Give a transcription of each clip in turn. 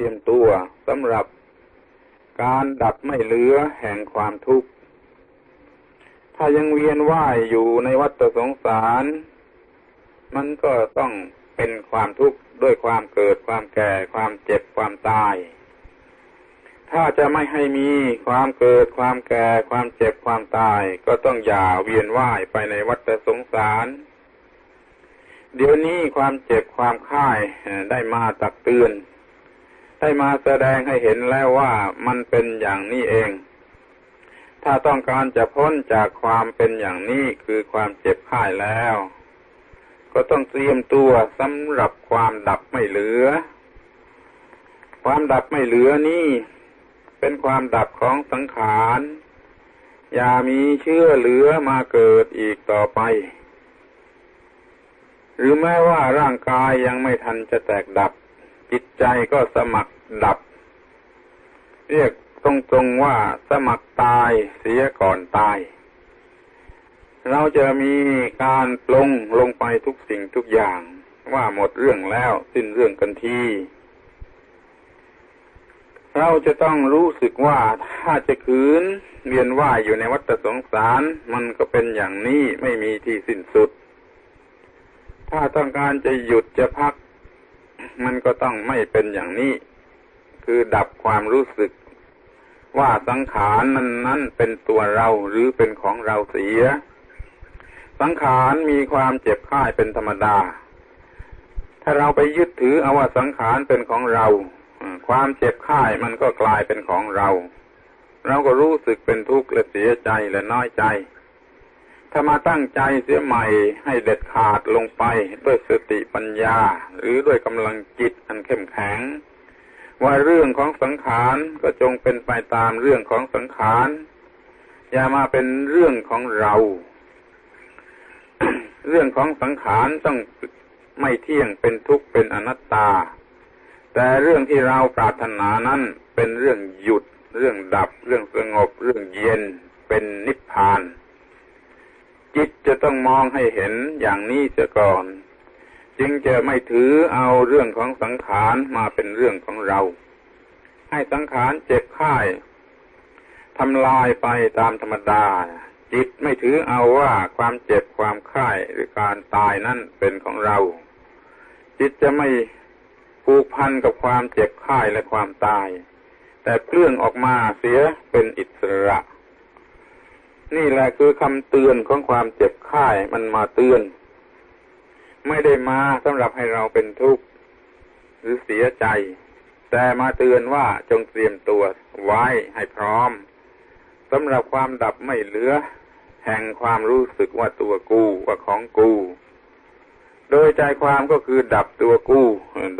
ตรียมตัวสำหรับการดับไม่เหลือแห่งความทุกข์ ถ้ายังเวียนว่ายอยู่ในวัฏสงสาร มันก็ต้องเป็นความทุกข์ด้วยความเกิดความแก่ความเจ็บความตาย ถ้าจะไม่ให้มีความเกิดความแก่ความเจ็บความตาย ก็ต้องอย่าเวียนว่ายไปในวัฏสงสาร เดี๋ยวนี้ความเจ็บความค่ายได้มาตักเตือน ได้มาแสดงให้เห็นแล้วว่ามันเป็นอย่างนี้เอง ถ้าต้องการจะพ้นจากความเป็นอย่างนี้คือความเจ็บข่ายแล้ว ก็ต้องเตรียมตัวสำหรับความดับไม่เหลือ ความดับไม่เหลือนี่ เป็นความดับของสังขารอย่ามีเชื่อเหลือมาเกิดอีกต่อไป หรือแม้ว่าร่างกายยังไม่ทันจะแตกดับ จิตใจก็สมัครดับ เรียกตรงๆว่าสมัครตายเสียก่อนตาย เราจะมีการปลงลงไปทุกสิ่งทุกอย่าง ว่าหมดเรื่องแล้วสิ้นเรื่องกันทีเราจะต้องรู้สึกว่าถ้าจะคืนเวียนว่ายอยู่ในวัฏสงสาร มันก็เป็นอย่างนี้ไม่มีที่สิ้นสุด ถ้าต้องการจะหยุดจะพัก มันก็ต้องไม่เป็นอย่างนี้ คือดับความรู้สึก ว่าสังขารนั้นนั้นเป็นตัวเราหรือเป็นของเราเสีย สังขารมีความเจ็บค่ายเป็นธรรมดา ถ้าเราไปยึดถือเอาว่าสังขารเป็นของเรา ความเจ็บค่ายมันก็กลายเป็นของเรา เราก็รู้สึกเป็นทุกข์และเสียใจและน้อยใจ ถ้ามาตั้งใจเสียใหม่ให้เด็ดขาดลงไปด้วยสติปัญญา หรือด้วยกำลังจิตอันเข้มแข็ง ว่าเรื่องของสังขารก็จงเป็นไปตามเรื่องของสังขาร อย่ามาเป็นเรื่องของเรา เรื่องของสังขารต้องไม่เที่ยงเป็นทุกข์เป็นอนัตตา แต่เรื่องที่เราปรารถนานั้นเป็นเรื่องหยุด เรื่องดับ เรื่องสงบ เรื่องเย็น เป็นนิพพาน จิตจะต้องมองให้เห็นอย่างนี้เสียก่อน จึงจะไม่ถือเอาเรื่องของสังขารมาเป็นเรื่องของเรา ให้สังขารเจ็บค่ายทำลายไปตามธรรมดา จิตไม่ถือเอาว่าความเจ็บความค่ายหรือการตายนั่นเป็นของเรา จิตจะไม่ผูกพันกับความเจ็บค่ายและความตาย แต่เคลื่องออกมาเสียเป็นอิสระ นี่แหละคือคำเตือนของความเจ็บไข้มันมาเตือน ไม่ได้มาสำหรับให้เราเป็นทุกข์หรือเสียใจ แต่มาเตือนว่าจงเตรียมตัวไว้ให้พร้อมสำหรับความดับไม่เหลือ แห่งความรู้สึกว่าตัวกูว่าของกู โดยใจความก็คือดับตัวกู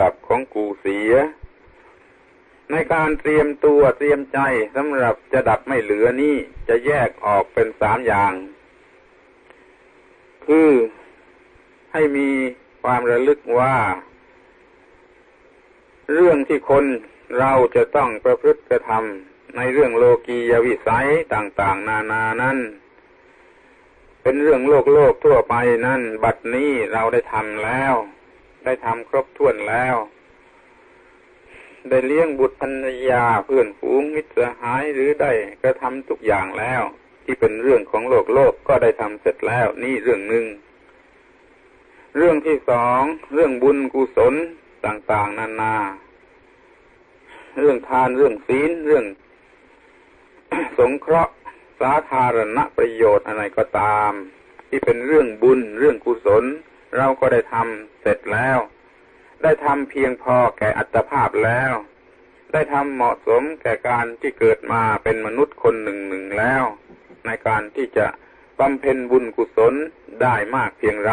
ดับของกูเสีย ในการเตรียมตัวเตรียมใจสำหรับจะดับไม่เหลือนี่จะแยกออกเป็นสามอย่าง คือให้มีความระลึกว่า เรื่องที่คนเราจะต้องประพฤติกระทำในเรื่องโลกียวิสัยต่าง ๆ นานานั้น เป็นเรื่องโลกโลกทั่วไปนั่น บัดนี้เราได้ทำแล้ว ได้ทำครบถ้วนแล้ว ได้เลี้ยงบุตรภรรยาเพื่อนฝูงมิตรสหายหรือได้กระทำทุกอย่างแล้ว ที่เป็นเรื่องของโลกโลกก็ได้ทำเสร็จแล้ว นี่เรื่องหนึ่งเรื่องที่สองเรื่องบุญกุศลต่างๆ นานา เรื่องทานเรื่องศีลเรื่อง สงเคราะห์สาธารณประโยชน์อะไรก็ตาม ที่เป็นเรื่องบุญเรื่องกุศล เราก็ได้ทำเสร็จแล้ว ได้ทำเพียงพอแก่อัตภาพแล้ว ได้ทำเหมาะสมแก่การที่เกิดมาเป็นมนุษย์คนหนึ่งหนึ่งแล้ว ในการที่จะบำเพ็ญบุญกุศลได้มากเพียงไร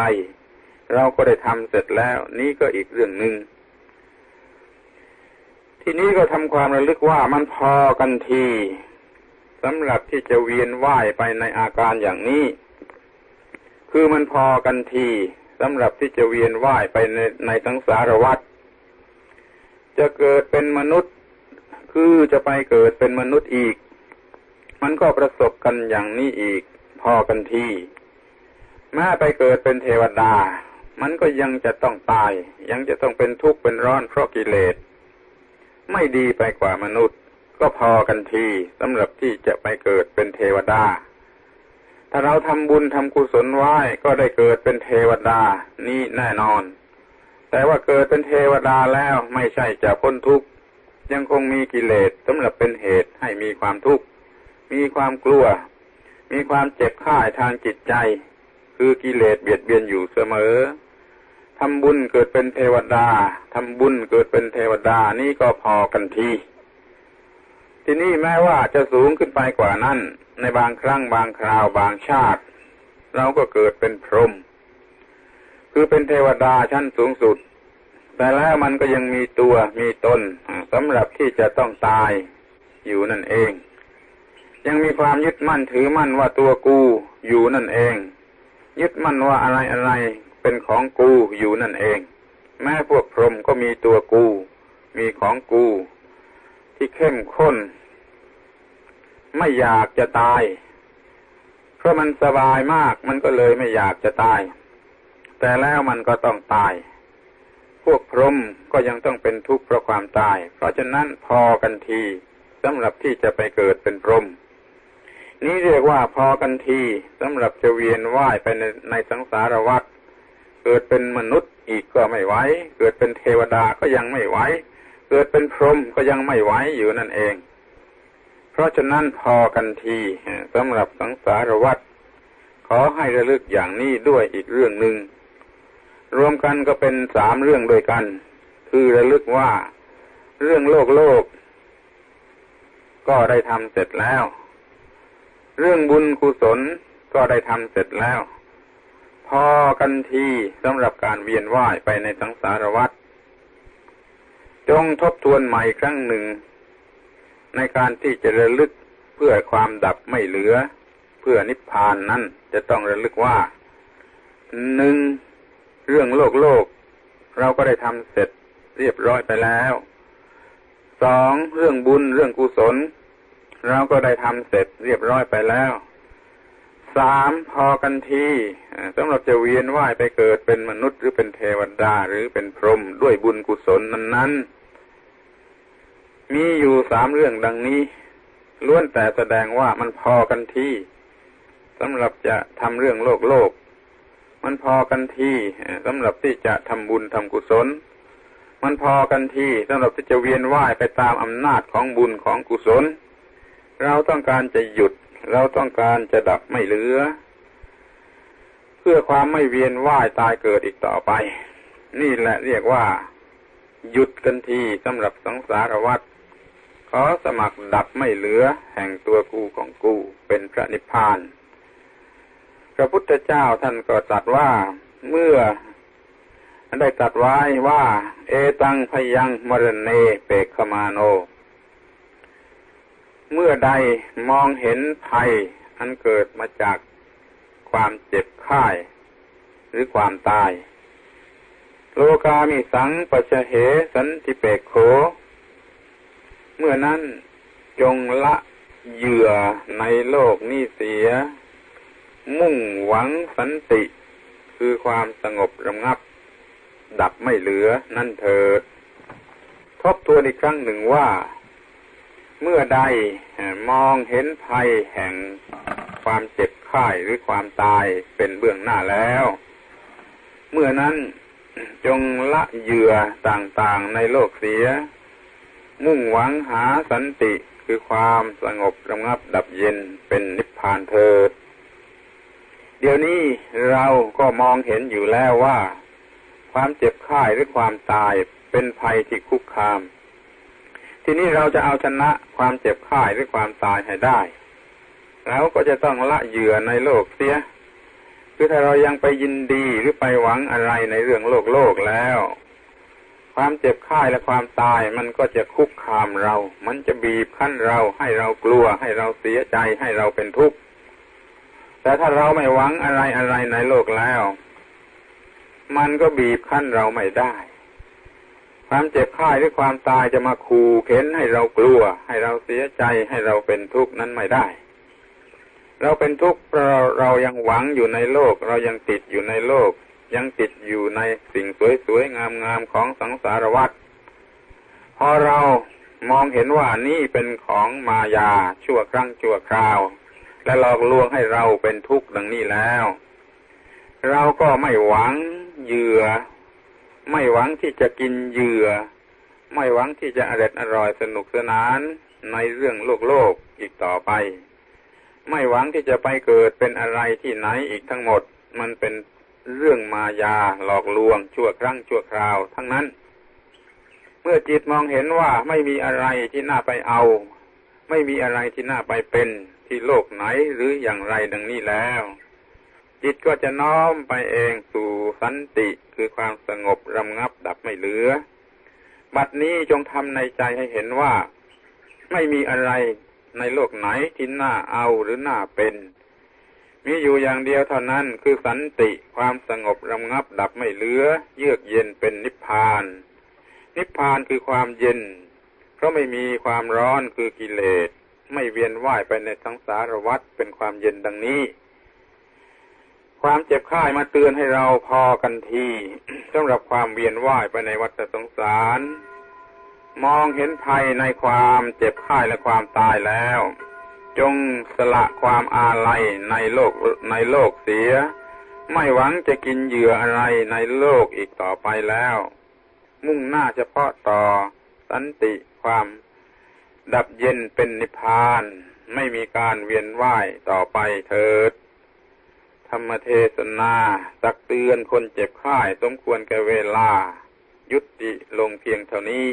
เราก็ได้ทำเสร็จแล้ว นี่ก็อีกเรื่องหนึ่งทีนี้ก็ทำความระลึกว่ามันพอกันทีสำหรับที่จะเวียนว่ายไปในอาการอย่างนี้ คือมันพอกันที สำหรับที่จะเวียนว่ายไปในในทั้งสารวัตรจะเกิดเป็นมนุษย์ คือจะไปเกิดเป็นมนุษย์อีก มันก็ประสบกันอย่างนี้อีก พอกันทีแม้ไปเกิดเป็นเทวดา มันก็ยังจะต้องตาย ยังจะต้องเป็นทุกข์เป็นร้อนเพราะกิเลส ไม่ดีไปกว่ามนุษย์ ก็พอกันทีสำหรับที่จะไปเกิดเป็นเทวดา ถ้าเราทำบุญทำกุศลไว้ก็ได้เกิดเป็นเทวดานี่แน่นอน แต่ว่าเกิดเป็นเทวดาแล้วไม่ใช่จะพ้นทุกข์ยังคงมีกิเลสสำหรับเป็นเหตุให้มีความทุกข์มีความกลัว มีความเจ็บข้ายทางจิตใจ คือกิเลสเบียดเบียนอยู่เสมอทำบุญเกิดเป็นเทวดาทำบุญเกิดเป็นเทวดานี่ก็พอกันที ทีนี้แม้ว่าจะสูงขึ้นไปกว่านั้น ในบางครั้งบางคราวบางชาติ เราก็เกิดเป็นพรหมคือเป็นเทวดาชั้นสูงสุด แต่แล้วมันก็ยังมีตัวมีตนสำหรับที่จะต้องตายอยู่นั่นเอง ยังมีความยึดมั่นถือมั่นว่าตัวกูอยู่นั่นเอง ยึดมั่นว่าอะไรอะไรเป็นของกูอยู่นั่นเอง แม้พวกพรหมก็มีตัวกู มีของกู ที่เข้มข้น ไม่อยากจะตาย เพราะมันสบายมากมันก็เลยไม่อยากจะตาย แต่แล้วมันก็ต้องตาย พวกพรหมก็ยังต้องเป็นทุกข์เพราะความตาย เพราะฉะนั้นพอกันทีสำหรับที่จะไปเกิดเป็นพรหมนี้เรียกว่าพอกันทีสำหรับจะเวียนว่ายไปในในสังสารวัฏเกิดเป็นมนุษย์อีกก็ไม่ไหว เกิดเป็นเทวดาก็ยังไม่ไหว เกิดเป็นพรหมก็ยังไม่ไหวอยู่นั่นเอง เพราะฉะนั้นพอกันทีสำหรับสังสารวัฏขอให้ระลึกอย่างนี้ด้วยอีกเรื่องหนึ่งรวมกันก็เป็นสามเรื่องด้วยกัน คือระลึกว่าเรื่องโลกโลก ก็ได้ทำเสร็จแล้ว เรื่องบุญกุศลก็ได้ทำเสร็จแล้ว พอกันทีสำหรับการเวียนว่ายไปในสังสารวัฏ จงทบทวนใหม่ครั้งหนึ่ง ในการที่จะระลึกเพื่อความดับไม่เหลือ เพื่อนิพพานนั้นจะต้องระลึกว่าหนึ่งเรื่องโลกโลก เราก็ได้ทำเสร็จเรียบร้อยไปแล้วสองเรื่องบุญเรื่องกุศล เราก็ได้ทำเสร็จเรียบร้อยไปแล้วสามพอกันทีสำหรับจะเวียนว่ายไปเกิดเป็นมนุษย์หรือเป็นเทวดาหรือเป็นพรหมด้วยบุญกุศลนั้นๆ มีอยู่สามเรื่องดังนี้ ล้วนแต่แสดงว่ามันพอกันที่สำหรับจะทำเรื่องโลกโลก มันพอกันที่สำหรับที่จะทำบุญทำกุศล มันพอกันที่สำหรับที่จะเวียนว่ายไปตามอำนาจของบุญของกุศล เราต้องการจะหยุด เราต้องการจะดับไม่เหลือ เพื่อความไม่เวียนว่ายตายเกิดอีกต่อไป นี่แหละเรียกว่า หยุดกันทีสำหรับสังสารวัฏ อสมัครดับไม่เหลือแห่งตัวกูของกูเป็นพระนิพพาน พระพุทธเจ้าท่านก็ตรัสว่าเมื่อได้ตรัสไว้ว่า เอตังพยังมรณเนเปกขมาโน เมื่อใดมองเห็นภัยอันเกิดมาจากความเจ็บไข้หรือความตาย โลกามิสังปัจเหสันติเปกโข เมื่อนั้นจงละเหยื่อในโลกนี้เสีย มุ่งหวังสันติ คือความสงบระงับ ดับไม่เหลือนั่นเถิด ทบทวนอีกครั้งหนึ่งว่า เมื่อใดมองเห็นภัยแห่งความเจ็บไข้หรือความตายเป็นเบื้องหน้าแล้ว เมื่อนั้นจงละเหยื่อต่างๆในโลกเสีย มุ่งหวังหาสันติคือความสงบระงับดับเย็นเป็นนิพพานเถิด เดี๋ยวนี้เราก็มองเห็นอยู่แล้วว่า ความเจ็บไข้หรือความตายเป็นภัยที่คุกคาม ทีนี้เราจะเอาชนะความเจ็บไข้หรือความตายให้ได้เราก็จะต้องละเหยื่อในโลกเสีย คือถ้าเรายังไปยินดีหรือไปหวังอะไรในเรื่องโลกโลกแล้ว ความเจ็บไข้และความตายมันก็จะคุกคามเรา มันจะบีบคั้นเราให้เรากลัวให้เราเสียใจให้เราเป็นทุกข์แต่ถ้าเราไม่หวังอะไรอะไรในโลกแล้ว มันก็บีบคั้นเราไม่ได้ ความเจ็บไข้หรือความตายจะมาขู่เข็นให้เรากลัว ให้เราเสียใจให้เราเป็นทุกข์นั้นไม่ได้ เราเป็นทุกข์เพราะเรายังหวังอยู่ในโลก เรายังติดอยู่ในโลก ยังติดอยู่ในสิ่งสวยๆ งามๆ ของสังสารวัฏพอเรามองเห็นว่านี่เป็นของมายาชั่วครั้งชั่วคราว และหลอกลวงให้เราเป็นทุกข์ดังนี้แล้ว เราก็ไม่หวังเหยื่อ ไม่หวังที่จะกินเหยื่อ ไม่หวังที่จะอร่อยอร่อยสนุกสนานในเรื่องโลกโลกอีกต่อไป ไม่หวังที่จะไปเกิดเป็นอะไรที่ไหนอีกทั้งหมด มันเป็น เรื่องมายาหลอกลวง ชั่วครั้งชั่วคราว ทั้งนั้น เมื่อจิตมองเห็นว่าไม่มีอะไรที่น่าไปเอา ไม่มีอะไรที่น่าไปเป็นที่โลกไหนหรืออย่างไรดังนี้แล้ว จิตก็จะน้อมไปเองสู่สันติคือความสงบรำงับดับไม่เหลือ บัดนี้จงทำในใจให้เห็นว่า ไม่มีอะไรในโลกไหนที่น่าเอาหรือน่าเป็น มีอยู่อย่างเดียวเท่านั้นคือสันติความสงบรำงับดับไม่เหลือ เยือกเย็นเป็นนิพพาน นิพพานคือความเย็น เพราะไม่มีความร้อนคือกิเลส ไม่เวียนว่ายไปในสังสารวัฏเป็นความเย็นดังนี้ ความเจ็บไข้มาเตือนให้เราพอกันทีสำหรับความเวียนว่ายไปในวัฏสงสาร มองเห็นภัยในความเจ็บไข้และความตายแล้ว จงสละความอาลัยในโลกในโลกเสีย ไม่หวังจะกินเหยื่ออะไรในโลกอีกต่อไปแล้ว มุ่งหน้าเฉพาะต่อสันติความ ดับเย็นเป็นนิพพาน ไม่มีการเวียนว่ายต่อไปเถิด ธรรมเทศนาตักเตือนคนเจ็บไข้สมควรแก่เวลา ยุติลงเพียงเท่านี้